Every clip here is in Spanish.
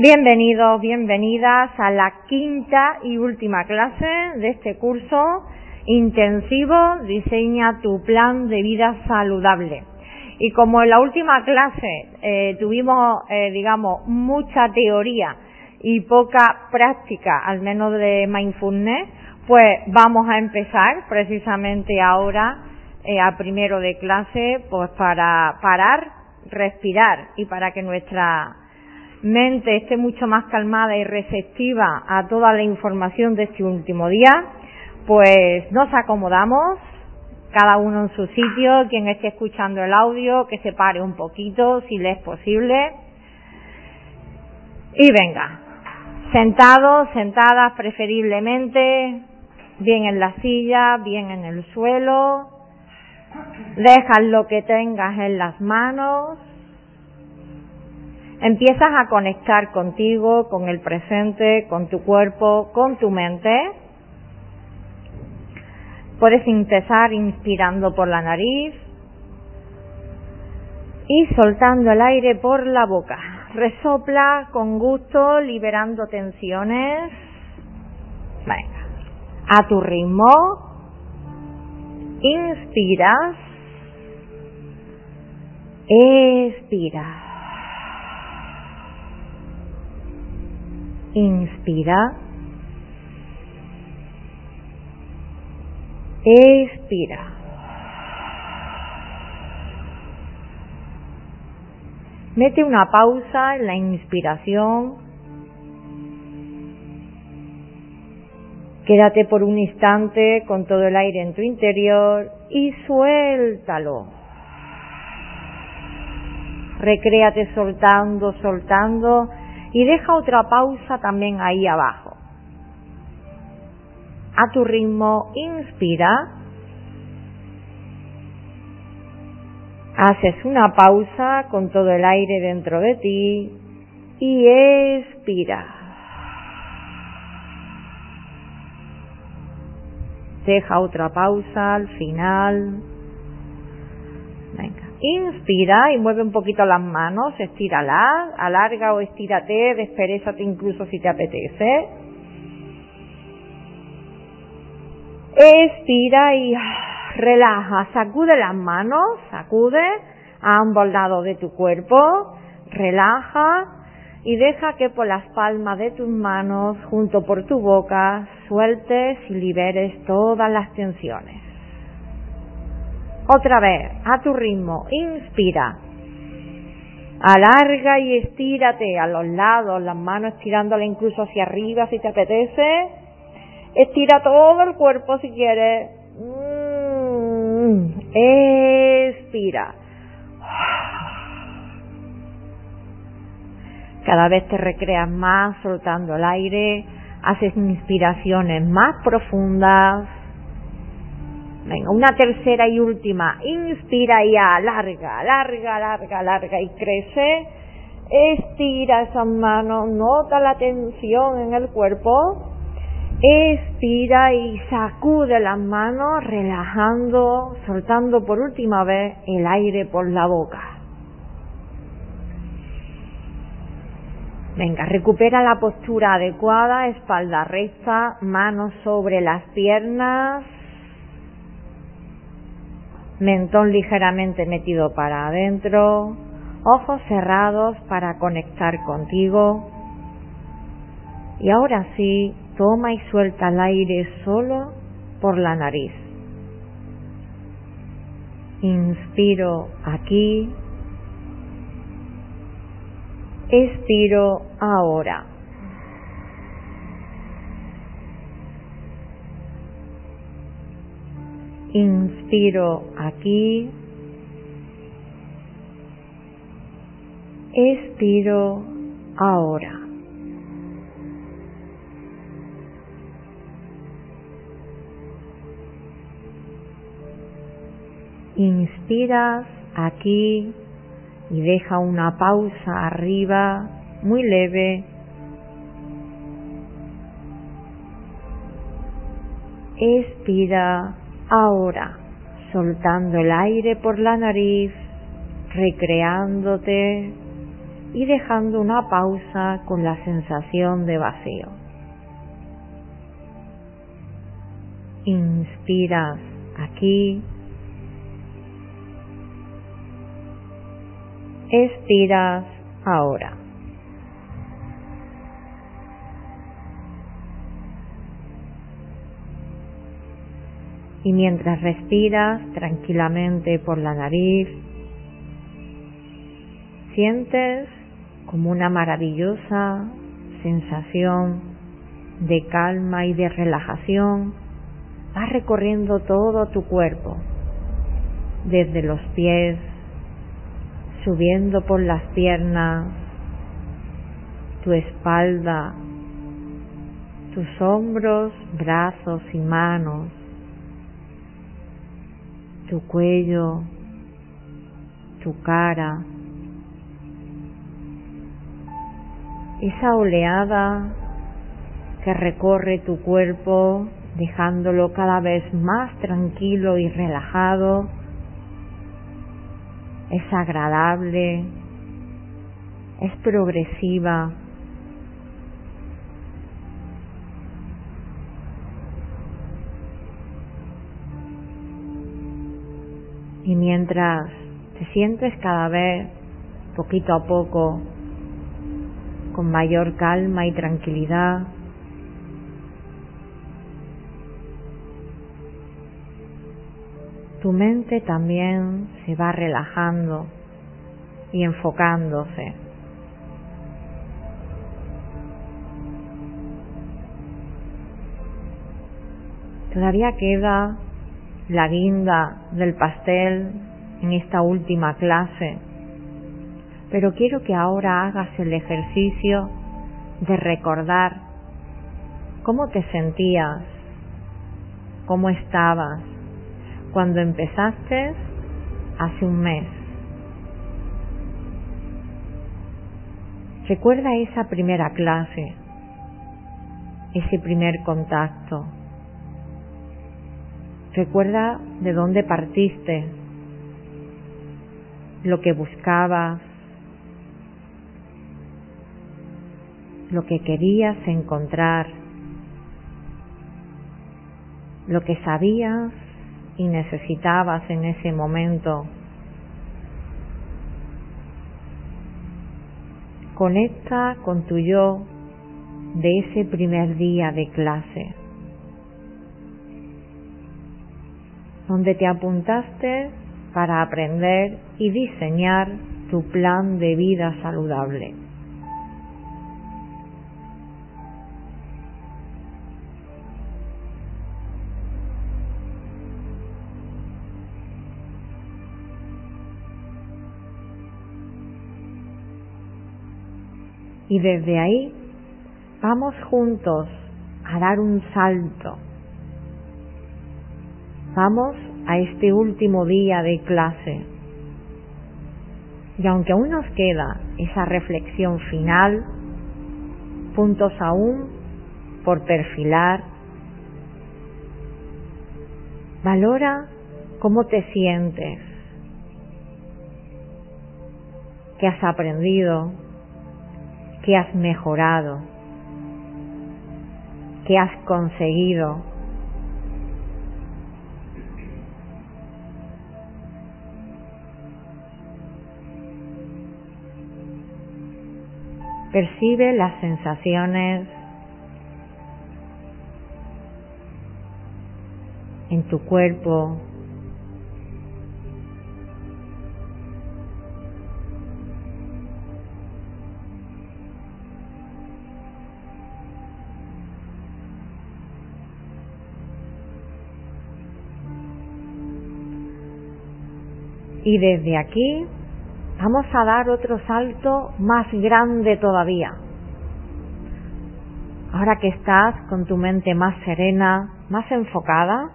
Bienvenidos, bienvenidas a la quinta y última clase de este curso intensivo Diseña tu plan de vida saludable. Y como en la última clase eh, tuvimos, eh, digamos, mucha teoría y poca práctica, al menos de mindfulness, pues vamos a empezar precisamente ahora eh, a primero de clase, pues para parar, respirar y para que nuestra mente esté mucho más calmada y receptiva a toda la información de este último día, pues nos acomodamos, cada uno en su sitio, quien esté escuchando el audio, que se pare un poquito, si le es posible. Y venga, sentados, sentadas preferiblemente, bien en la silla, bien en el suelo, dejas lo que tengas en las manos, empiezas a conectar contigo, con el presente, con tu cuerpo, con tu mente. Puedes empezar inspirando por la nariz y soltando el aire por la boca. Resopla con gusto, liberando tensiones. Venga. A tu ritmo. Inspiras. Expira. Inspira. Expira. Mete una pausa en la inspiración. Quédate por un instante con todo el aire en tu interior y suéltalo. Recréate soltando, soltando y deja otra pausa también ahí abajo. A tu ritmo, inspira. Haces una pausa con todo el aire dentro de ti y expira. Deja otra pausa al final. Inspira y mueve un poquito las manos, estírala, alarga o estírate, desperezate incluso si te apetece. Expira y relaja, sacude las manos, sacude a ambos lados de tu cuerpo, relaja y deja que por las palmas de tus manos, junto por tu boca, sueltes y liberes todas las tensiones. Otra vez, a tu ritmo, inspira. Alarga y estírate a los lados, las manos estirándola incluso hacia arriba si te apetece. Estira todo el cuerpo si quieres. Mm, expira. Cada vez te recreas más soltando el aire, haces inspiraciones más profundas Venga, una tercera y última. Inspira y alarga, larga, larga, larga y crece. Estira esas manos, nota la tensión en el cuerpo. Expira y sacude las manos, relajando, soltando por última vez el aire por la boca. Venga, recupera la postura adecuada, espalda recta, manos sobre las piernas, mentón ligeramente metido para adentro, ojos cerrados para conectar contigo. Y ahora sí, toma y suelta el aire solo por la nariz. Inspiro aquí. Expiro ahora. Inspiro aquí. Expiro ahora. Inspiras aquí y deja una pausa arriba muy leve. Expira ahora, soltando el aire por la nariz, recreándote y dejando una pausa con la sensación de vacío. Inspiras aquí. Expiras ahora. Y mientras respiras tranquilamente por la nariz, sientes como una maravillosa sensación de calma y de relajación. Va recorriendo todo tu cuerpo, desde los pies, subiendo por las piernas, tu espalda, tus hombros, brazos y manos, tu cuello, tu cara, esa oleada que recorre tu cuerpo dejándolo cada vez más tranquilo y relajado, es agradable, es progresiva. Y mientras te sientes cada vez poquito a poco con mayor calma y tranquilidad. Tu mente también se va relajando y enfocándose. Todavía queda la guinda del pastel en esta última clase pero quiero que ahora hagas el ejercicio de recordar cómo te sentías, cómo estabas cuando empezaste hace un mes. Recuerda esa primera clase, ese primer contacto. Recuerda de dónde partiste, lo que buscabas, lo que querías encontrar, lo que sabías y necesitabas en ese momento. Conecta con tu yo de ese primer día de clase, donde te apuntaste para aprender y diseñar tu plan de vida saludable. Y desde ahí vamos juntos a dar un salto. Vamos a este último día de clase. Y aunque aún nos queda esa reflexión final, puntos aún por perfilar, valora cómo te sientes, qué has aprendido, qué has mejorado, qué has conseguido. Percibe las sensaciones en tu cuerpo, Y desde aquí Vamos a dar otro salto más grande todavía. Ahora que estás con tu mente más serena, más enfocada,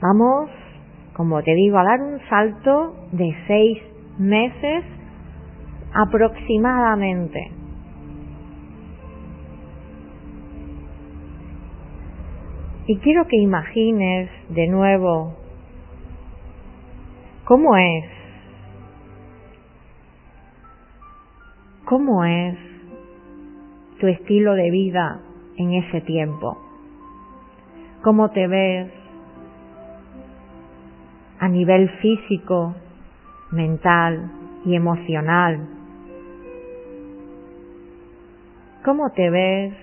vamos, como te digo, a dar un salto de seis meses aproximadamente. Y quiero que imagines de nuevo cómo es, cómo es tu estilo de vida en ese tiempo, cómo te ves a nivel físico, mental y emocional, cómo te ves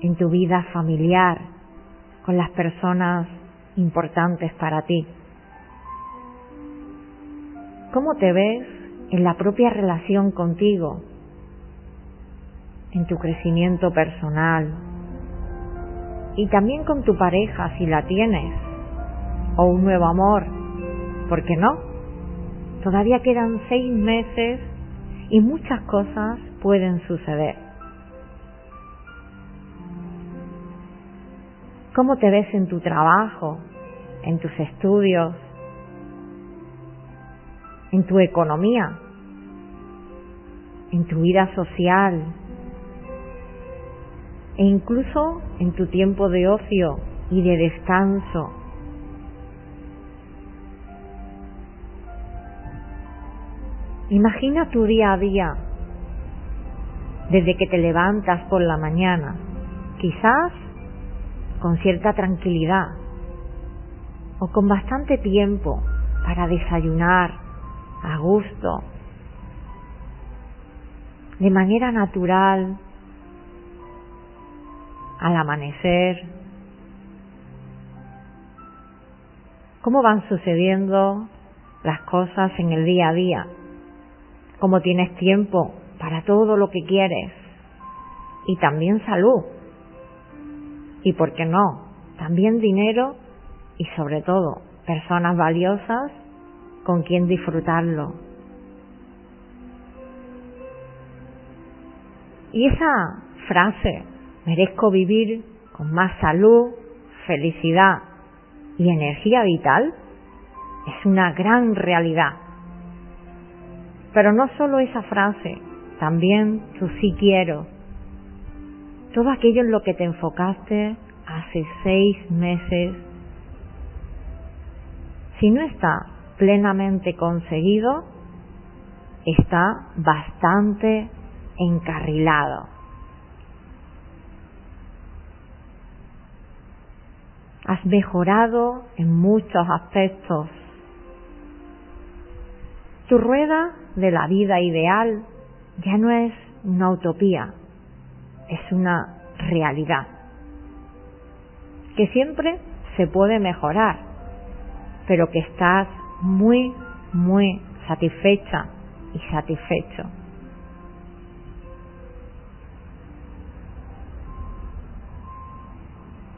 en tu vida familiar, con las personas importantes para ti. ¿Cómo te ves en la propia relación contigo? En tu crecimiento personal. Y también con tu pareja si la tienes. O un nuevo amor. ¿Por qué no? Todavía quedan seis meses y muchas cosas pueden suceder. ¿Cómo te ves en tu trabajo, en tus estudios, en tu economía, en tu vida social e incluso en tu tiempo de ocio y de descanso? Imagina tu día a día desde que te levantas por la mañana. Quizás con cierta tranquilidad o con bastante tiempo para desayunar a gusto, de manera natural, al amanecer, cómo van sucediendo las cosas en el día a día, cómo tienes tiempo para todo lo que quieres y también salud. Y, ¿por qué no?, también dinero y sobre todo personas valiosas con quien disfrutarlo. Y esa frase, merezco vivir con más salud, felicidad y energía vital, es una gran realidad. Pero no solo esa frase, también tu sí quiero, todo aquello en lo que te enfocaste hace seis meses, si no está plenamente conseguido, está bastante encarrilado. Has mejorado en muchos aspectos. Tu rueda de la vida ideal ya no es una utopía, es una realidad que siempre se puede mejorar, pero que estás muy, muy satisfecha y satisfecho.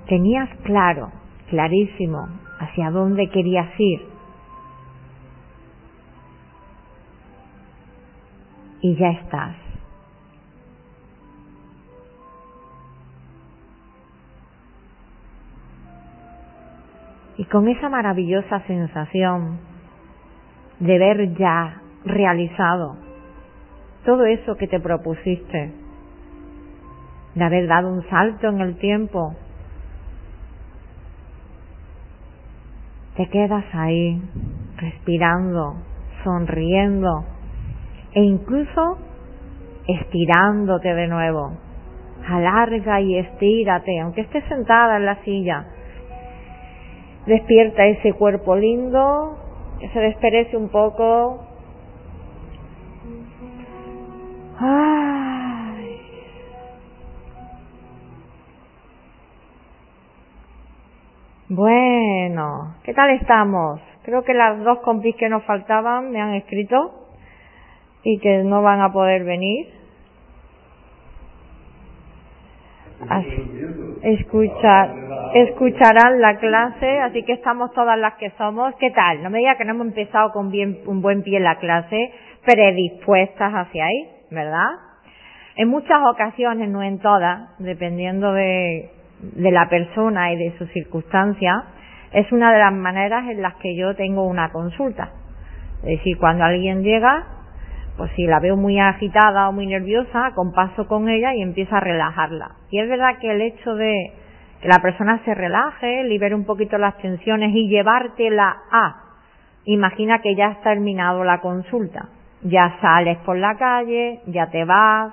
Tenías claro, clarísimo, hacia dónde querías ir. Y ya estás. Y con esa maravillosa sensación de ver ya realizado todo eso que te propusiste, de haber dado un salto en el tiempo, te quedas ahí respirando, sonriendo e incluso estirándote de nuevo. Alarga y estírate, aunque estés sentada en la silla Despierta ese cuerpo lindo, que se desperece un poco. Ay. Bueno, ¿qué tal estamos? Creo que las dos compis que nos faltaban me han escrito y que no van a poder venir. Escuchar escucharán la clase, así que estamos todas las que somos. ¿Qué tal? No me diga que no hemos empezado con bien, un buen pie en la clase, predispuestas hacia ahí, ¿verdad? En muchas ocasiones, no en todas, dependiendo de, de la persona y de sus circunstancias, es una de las maneras en las que yo tengo una consulta. Es decir, cuando alguien llega, pues si la veo muy agitada o muy nerviosa, compaso con ella y empiezo a relajarla. Y es verdad que el hecho de que la persona se relaje, libere un poquito las tensiones y llevártela a, imagina que ya has terminado la consulta, ya sales por la calle, ya te vas,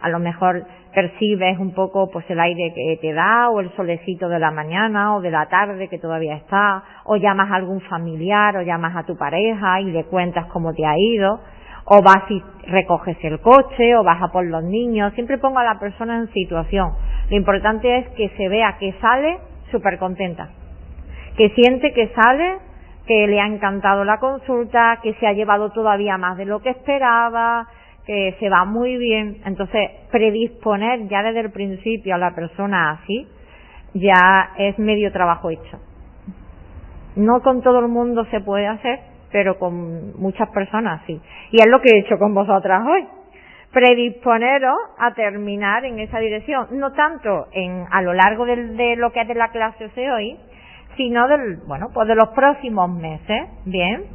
a lo mejor percibes un poco pues el aire que te da o el solecito de la mañana o de la tarde que todavía está o llamas a algún familiar o llamas a tu pareja y le cuentas cómo te ha ido o vas y recoges el coche o vas a por los niños. Siempre pongo a la persona en situación. Lo importante es que se vea que sale súper contenta que siente que sale que le ha encantado la consulta que se ha llevado todavía más de lo que esperaba que se va muy bien, entonces predisponer ya desde el principio a la persona así, ya es medio trabajo hecho. No con todo el mundo se puede hacer, pero con muchas personas sí. Y es lo que he hecho con vosotras hoy. Predisponeros a terminar en esa dirección, no tanto en, a lo largo de, lo que es de la clase de hoy, sino del, bueno, pues de los próximos meses, bien,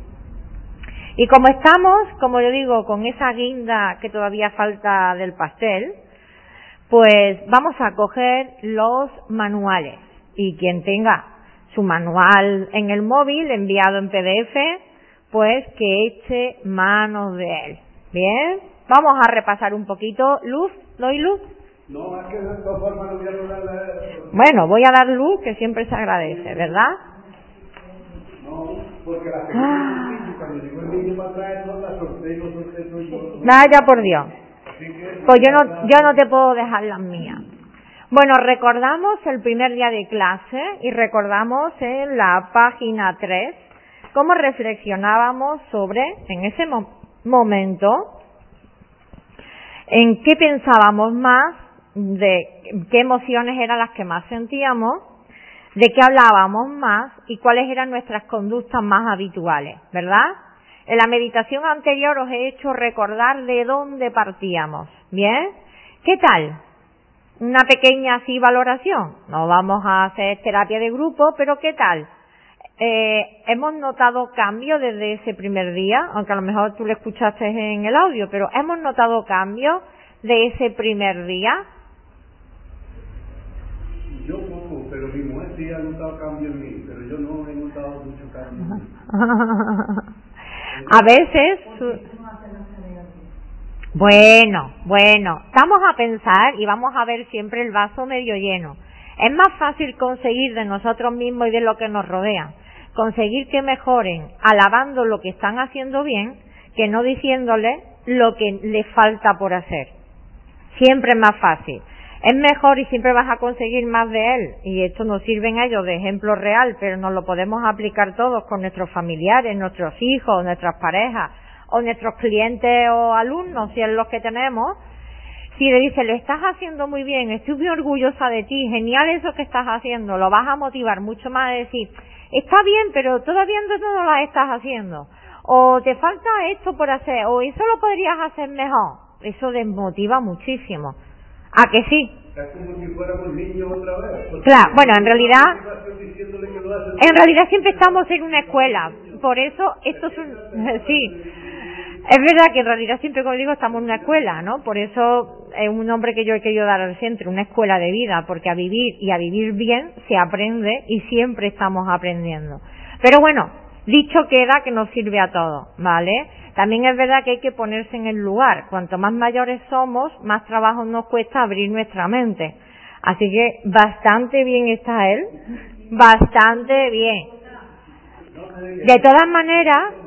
y como estamos, como yo digo, con esa guinda que todavía falta del pastel, pues vamos a coger los manuales. Y quien tenga su manual en el móvil enviado en PDF, pues que eche mano de él. Bien, vamos a repasar un poquito. Luz, ¿doy luz? No, es que de todas formas no voy a lograr Bueno, voy a dar luz, que siempre se agradece, ¿verdad? No, porque la ah. cuando llegó el niño para atrás, no la sorteé, no sorteé yo. Vaya por Dios. Pues yo no, yo no te puedo dejar las mías. Bueno, recordamos el primer día de clase y recordamos en la página 3 cómo reflexionábamos sobre, en ese momento, en qué pensábamos más, de qué emociones eran las que más sentíamos de qué hablábamos más y cuáles eran nuestras conductas más habituales, ¿verdad? En la meditación anterior os he hecho recordar de dónde partíamos, ¿bien? ¿Qué tal? Una pequeña así valoración. No vamos a hacer terapia de grupo, pero ¿qué tal? Eh, hemos notado cambio desde ese primer día, aunque a lo mejor tú lo escuchaste en el audio, pero hemos notado cambio de ese primer día. Yo pero mi mujer sí ha notado cambio en mí, pero yo no he notado mucho cambio. a veces... Bueno, bueno, vamos a pensar y vamos a ver siempre el vaso medio lleno. Es más fácil conseguir de nosotros mismos y de lo que nos rodea, conseguir que mejoren alabando lo que están haciendo bien, que no diciéndole lo que le falta por hacer. Siempre es más fácil es mejor y siempre vas a conseguir más de él. Y esto nos sirve a ellos de ejemplo real, pero nos lo podemos aplicar todos con nuestros familiares, nuestros hijos, nuestras parejas, o nuestros clientes o alumnos, si es los que tenemos. Si le dices, lo estás haciendo muy bien, estoy muy orgullosa de ti, genial eso que estás haciendo, lo vas a motivar mucho más a decir, está bien, pero todavía no lo estás haciendo. O te falta esto por hacer, o eso lo podrías hacer mejor. Eso desmotiva muchísimo. ¿A que sí? Es como si fuéramos niños otra vez. Claro, bueno, en realidad, en realidad siempre estamos en una escuela. Por eso, esto es un, sí. Es verdad que en realidad siempre, como digo, estamos en una escuela, ¿no? Por eso es un nombre que yo he querido dar al centro, una escuela de vida, porque a vivir y a vivir bien se aprende y siempre estamos aprendiendo. Pero bueno, dicho queda que nos sirve a todos, ¿vale? También es verdad que hay que ponerse en el lugar. Cuanto más mayores somos, más trabajo nos cuesta abrir nuestra mente. Así que bastante bien está él, bastante bien. De todas maneras,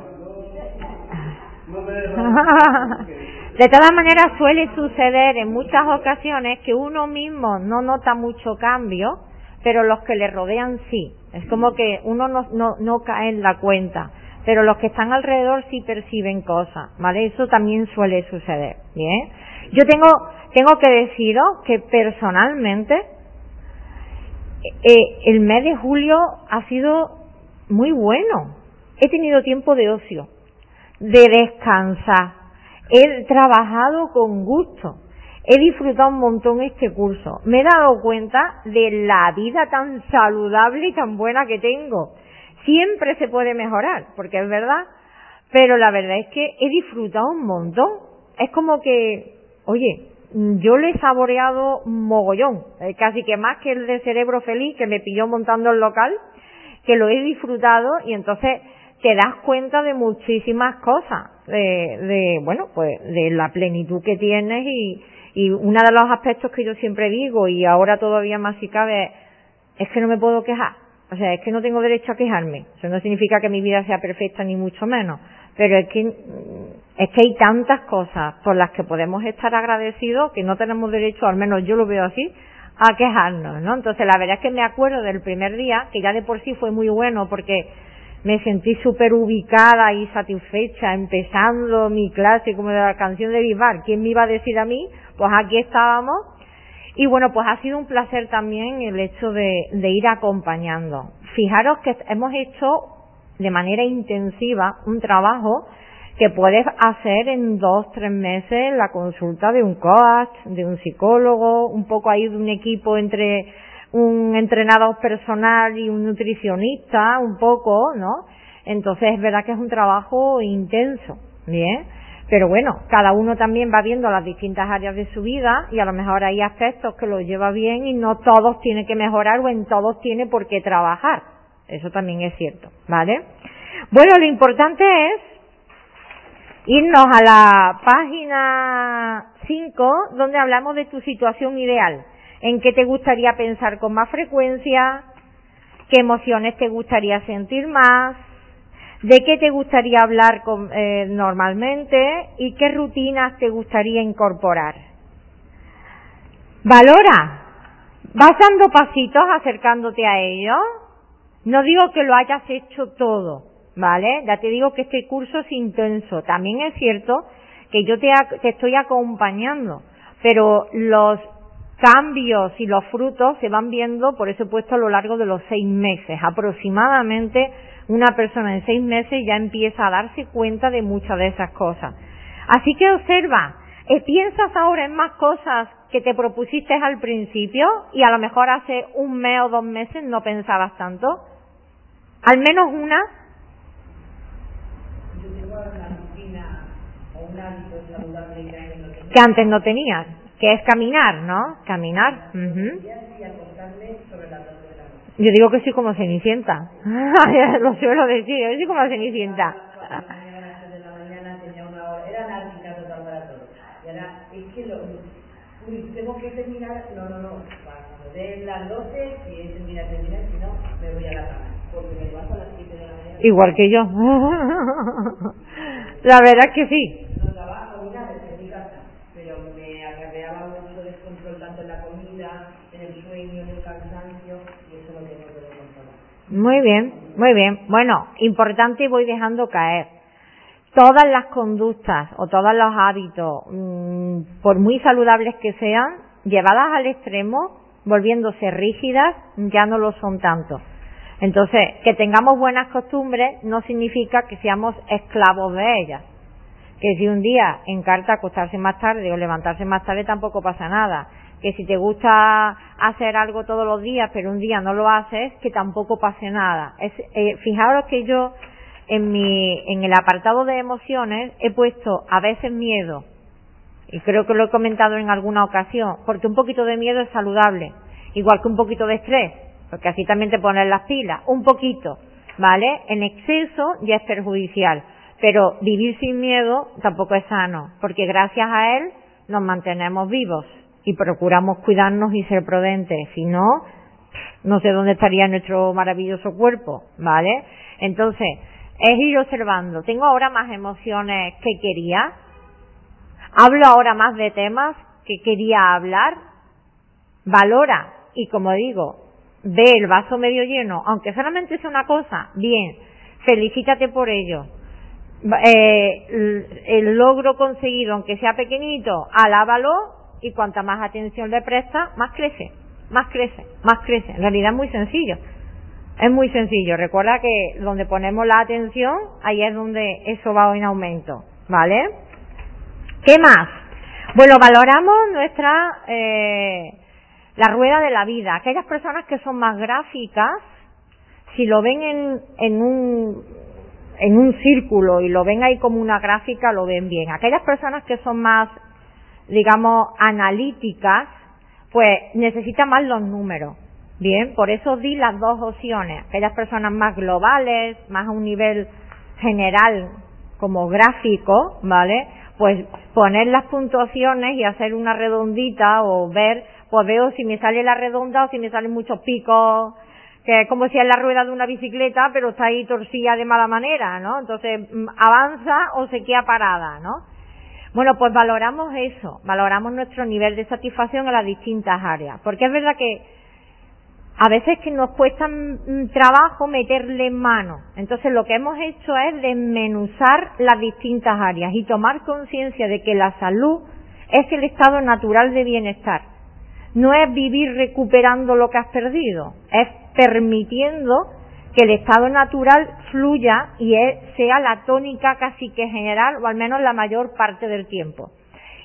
de todas maneras suele suceder en muchas ocasiones que uno mismo no nota mucho cambio, pero los que le rodean sí. Es como que uno no, no, no cae en la cuenta pero los que están alrededor sí perciben cosas, ¿vale? Eso también suele suceder, ¿bien? Yo tengo, tengo que deciros que personalmente eh, el mes de julio ha sido muy bueno. He tenido tiempo de ocio, de descansar. He trabajado con gusto. He disfrutado un montón este curso. Me he dado cuenta de la vida tan saludable y tan buena que tengo. Siempre se puede mejorar, porque es verdad, pero la verdad es que he disfrutado un montón. Es como que, oye, yo le he saboreado mogollón, casi que más que el de cerebro feliz que me pilló montando el local, que lo he disfrutado y entonces te das cuenta de muchísimas cosas, de, de bueno, pues de la plenitud que tienes y, y uno de los aspectos que yo siempre digo y ahora todavía más si cabe es que no me puedo quejar. O sea, es que no tengo derecho a quejarme. Eso no significa que mi vida sea perfecta ni mucho menos. Pero es que, es que hay tantas cosas por las que podemos estar agradecidos que no tenemos derecho, al menos yo lo veo así, a quejarnos, ¿no? Entonces la verdad es que me acuerdo del primer día, que ya de por sí fue muy bueno porque me sentí súper ubicada y satisfecha empezando mi clase como de la canción de Vivar. ¿Quién me iba a decir a mí? Pues aquí estábamos. Y bueno, pues ha sido un placer también el hecho de, de ir acompañando. Fijaros que hemos hecho de manera intensiva un trabajo que puedes hacer en dos, tres meses la consulta de un coach, de un psicólogo, un poco ahí de un equipo entre un entrenador personal y un nutricionista, un poco, ¿no? Entonces es verdad que es un trabajo intenso, ¿bien? Pero bueno, cada uno también va viendo las distintas áreas de su vida y a lo mejor hay aspectos que lo lleva bien y no todos tienen que mejorar o en todos tiene por qué trabajar. Eso también es cierto, ¿vale? Bueno, lo importante es irnos a la página 5 donde hablamos de tu situación ideal. ¿En qué te gustaría pensar con más frecuencia? ¿Qué emociones te gustaría sentir más? ¿De qué te gustaría hablar eh, normalmente? ¿Y qué rutinas te gustaría incorporar? Valora. ¿Vas dando pasitos acercándote a ello? No digo que lo hayas hecho todo, ¿vale? Ya te digo que este curso es intenso. También es cierto que yo te, te estoy acompañando, pero los cambios y los frutos se van viendo, por eso he puesto a lo largo de los seis meses. Aproximadamente una persona en seis meses ya empieza a darse cuenta de muchas de esas cosas. Así que observa, eh, ¿piensas ahora en más cosas que te propusiste al principio y a lo mejor hace un mes o dos meses no pensabas tanto? Al menos una. que antes no tenías, que es caminar, ¿no? Caminar. Yo digo que soy como Cenicienta. Lo suelo decir, yo soy como Cenicienta. es que lo, uy, tengo que terminar, no, no, no, cuando den las 12, si es terminar, terminar, si no, me voy a la cama Igual que yo. la verdad es que sí. No trabajo ni nada desde mi casa, pero me acarreaba mucho descontrol tanto en la comida, en el sueño, en el cansancio, y eso lo tengo que controlar. Muy bien, muy bien. Bueno, importante y voy dejando caer. Todas las conductas o todos los hábitos, mmm, por muy saludables que sean, llevadas al extremo, volviéndose rígidas, ya no lo son tanto. Entonces, que tengamos buenas costumbres no significa que seamos esclavos de ellas. Que si un día encarta acostarse más tarde o levantarse más tarde tampoco pasa nada. Que si te gusta hacer algo todos los días pero un día no lo haces, que tampoco pase nada. Es, eh, fijaros que yo en mi, en el apartado de emociones he puesto a veces miedo. Y creo que lo he comentado en alguna ocasión, porque un poquito de miedo es saludable. Igual que un poquito de estrés porque así también te pones las pilas, un poquito, ¿vale? En exceso ya es perjudicial, pero vivir sin miedo tampoco es sano, porque gracias a él nos mantenemos vivos y procuramos cuidarnos y ser prudentes, si no, no sé dónde estaría nuestro maravilloso cuerpo, ¿vale? Entonces, es ir observando, tengo ahora más emociones que quería, hablo ahora más de temas que quería hablar, valora, y como digo, ve el vaso medio lleno, aunque solamente sea una cosa, bien, felicítate por ello. Eh, el logro conseguido, aunque sea pequeñito, alábalo y cuanta más atención le presta, más crece. más crece, más crece. En realidad es muy sencillo. Es muy sencillo. Recuerda que donde ponemos la atención, ahí es donde eso va en aumento. ¿Vale? ¿Qué más? Bueno, valoramos nuestra, eh, la rueda de la vida. Aquellas personas que son más gráficas, si lo ven en, en un, en un círculo y lo ven ahí como una gráfica, lo ven bien. Aquellas personas que son más, digamos, analíticas, pues necesitan más los números. Bien, por eso di las dos opciones. Aquellas personas más globales, más a un nivel general como gráfico, ¿vale? Pues poner las puntuaciones y hacer una redondita o ver, pues veo si me sale la redonda o si me salen muchos picos, que es como si es la rueda de una bicicleta, pero está ahí torcida de mala manera, ¿no? Entonces, mm, avanza o se queda parada, ¿no? Bueno, pues valoramos eso, valoramos nuestro nivel de satisfacción en las distintas áreas, porque es verdad que a veces que nos cuesta mm, trabajo meterle mano. Entonces lo que hemos hecho es desmenuzar las distintas áreas y tomar conciencia de que la salud es el estado natural de bienestar. No es vivir recuperando lo que has perdido, es permitiendo que el estado natural fluya y sea la tónica casi que general o al menos la mayor parte del tiempo.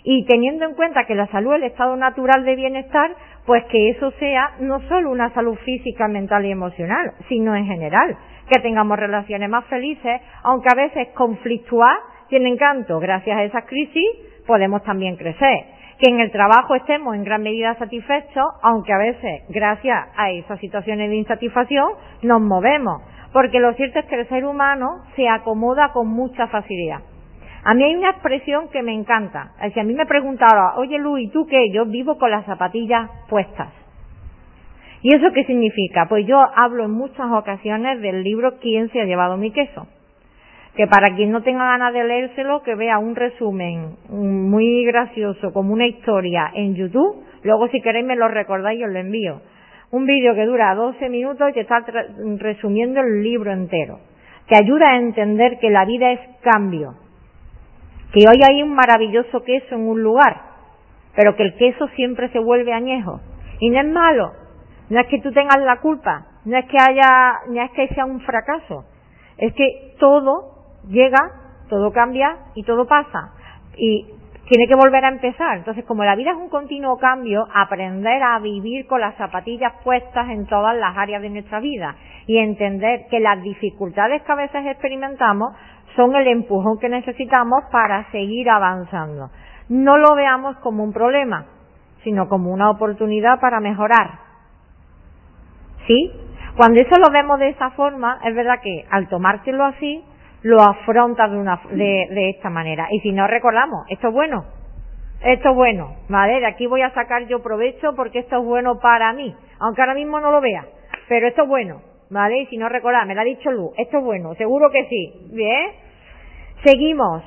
Y teniendo en cuenta que la salud es el estado natural de bienestar, pues que eso sea no solo una salud física, mental y emocional, sino en general, que tengamos relaciones más felices, aunque a veces conflictuar tiene encanto, gracias a esas crisis podemos también crecer, que en el trabajo estemos en gran medida satisfechos, aunque a veces gracias a esas situaciones de insatisfacción nos movemos, porque lo cierto es que el ser humano se acomoda con mucha facilidad. A mí hay una expresión que me encanta. Si a mí me preguntara, oye Luis, ¿tú qué? Yo vivo con las zapatillas puestas. ¿Y eso qué significa? Pues yo hablo en muchas ocasiones del libro ¿Quién se ha llevado mi queso? Que para quien no tenga ganas de leérselo, que vea un resumen muy gracioso, como una historia en YouTube. Luego si queréis me lo recordáis y os lo envío. Un vídeo que dura 12 minutos y que está resumiendo el libro entero. Que ayuda a entender que la vida es cambio que hoy hay un maravilloso queso en un lugar, pero que el queso siempre se vuelve añejo. Y no es malo, no es que tú tengas la culpa, no es que haya, no es que sea un fracaso, es que todo llega, todo cambia y todo pasa. Y tiene que volver a empezar. Entonces, como la vida es un continuo cambio, aprender a vivir con las zapatillas puestas en todas las áreas de nuestra vida y entender que las dificultades que a veces experimentamos son el empujón que necesitamos para seguir avanzando. No lo veamos como un problema, sino como una oportunidad para mejorar. ¿Sí? Cuando eso lo vemos de esa forma, es verdad que al tomártelo así, lo afrontas de, una, de, de esta manera. Y si no recordamos, esto es bueno, esto es bueno, ¿vale? De aquí voy a sacar yo provecho porque esto es bueno para mí, aunque ahora mismo no lo vea, pero esto es bueno. ¿Vale? Y si no recordad, me lo ha dicho Lu, esto es bueno, seguro que sí. Bien. Seguimos.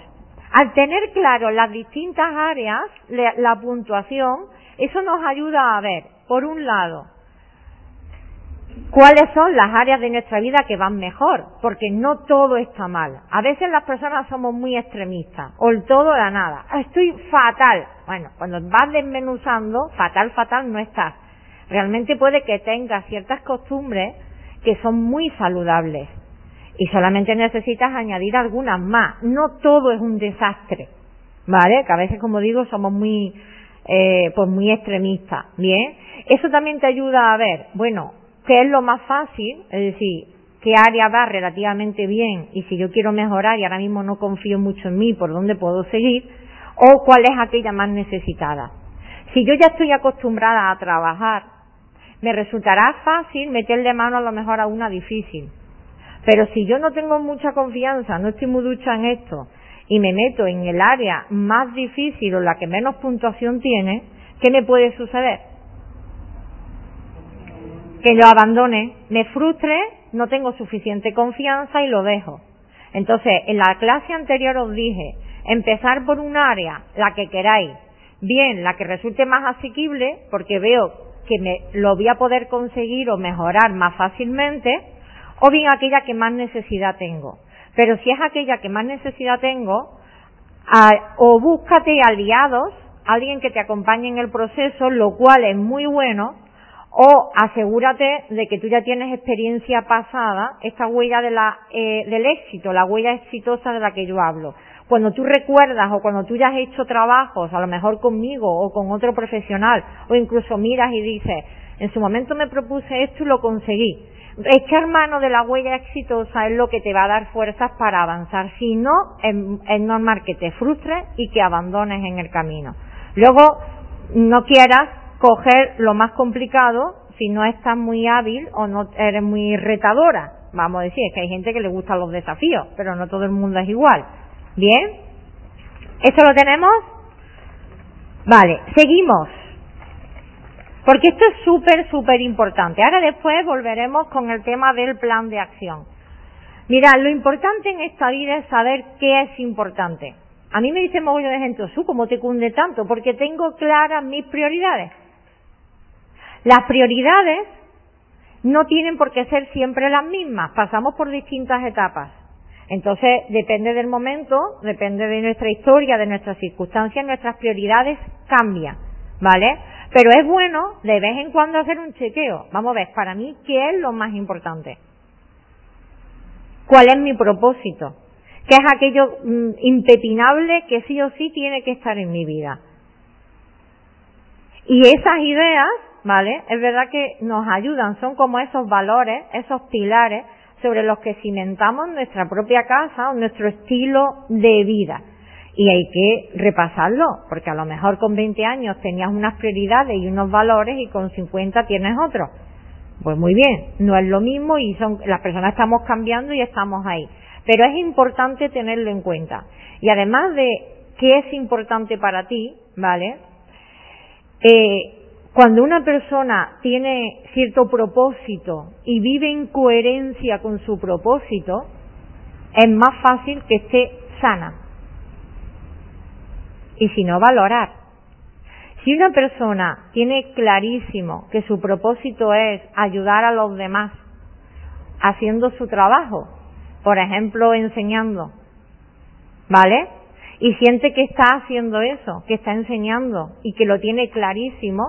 Al tener claro las distintas áreas, la puntuación, eso nos ayuda a ver, por un lado, cuáles son las áreas de nuestra vida que van mejor, porque no todo está mal. A veces las personas somos muy extremistas, o el todo o la nada. Ah, estoy fatal. Bueno, cuando vas desmenuzando, fatal, fatal no estás. Realmente puede que tengas ciertas costumbres que son muy saludables y solamente necesitas añadir algunas más. No todo es un desastre, ¿vale? Que a veces, como digo, somos muy, eh, pues muy extremistas, ¿bien? Eso también te ayuda a ver, bueno, qué es lo más fácil, es decir, qué área va relativamente bien y si yo quiero mejorar y ahora mismo no confío mucho en mí, por dónde puedo seguir, o cuál es aquella más necesitada. Si yo ya estoy acostumbrada a trabajar me resultará fácil meterle mano a lo mejor a una difícil. Pero si yo no tengo mucha confianza, no estoy muy ducha en esto, y me meto en el área más difícil o la que menos puntuación tiene, ¿qué me puede suceder? Que lo abandone, me frustre, no tengo suficiente confianza y lo dejo. Entonces, en la clase anterior os dije, empezar por un área, la que queráis, bien, la que resulte más asequible, porque veo que me lo voy a poder conseguir o mejorar más fácilmente, o bien aquella que más necesidad tengo. Pero si es aquella que más necesidad tengo, o búscate aliados, alguien que te acompañe en el proceso, lo cual es muy bueno, o asegúrate de que tú ya tienes experiencia pasada, esta huella de la, eh, del éxito, la huella exitosa de la que yo hablo. Cuando tú recuerdas o cuando tú ya has hecho trabajos, a lo mejor conmigo o con otro profesional, o incluso miras y dices, en su momento me propuse esto y lo conseguí. Echar mano de la huella exitosa es lo que te va a dar fuerzas para avanzar. Si no, es, es normal que te frustres y que abandones en el camino. Luego, no quieras coger lo más complicado si no estás muy hábil o no eres muy retadora. Vamos a decir, es que hay gente que le gustan los desafíos, pero no todo el mundo es igual. Bien, ¿esto lo tenemos? Vale, seguimos. Porque esto es súper, súper importante. Ahora después volveremos con el tema del plan de acción. Mirad, lo importante en esta vida es saber qué es importante. A mí me dice mogollón de gente, ¿tú cómo te cunde tanto? Porque tengo claras mis prioridades. Las prioridades no tienen por qué ser siempre las mismas, pasamos por distintas etapas. Entonces, depende del momento, depende de nuestra historia, de nuestras circunstancias, nuestras prioridades cambian, ¿vale? Pero es bueno de vez en cuando hacer un chequeo. Vamos a ver, para mí, ¿qué es lo más importante? ¿Cuál es mi propósito? ¿Qué es aquello mm, impepinable que sí o sí tiene que estar en mi vida? Y esas ideas ¿vale? Es verdad que nos ayudan, son como esos valores, esos pilares sobre los que cimentamos nuestra propia casa o nuestro estilo de vida. Y hay que repasarlo, porque a lo mejor con 20 años tenías unas prioridades y unos valores y con 50 tienes otros. Pues muy bien, no es lo mismo y son, las personas estamos cambiando y estamos ahí. Pero es importante tenerlo en cuenta. Y además de qué es importante para ti, ¿vale? Eh, cuando una persona tiene cierto propósito y vive en coherencia con su propósito, es más fácil que esté sana. Y si no, valorar. Si una persona tiene clarísimo que su propósito es ayudar a los demás haciendo su trabajo, por ejemplo, enseñando, ¿vale? Y siente que está haciendo eso, que está enseñando y que lo tiene clarísimo,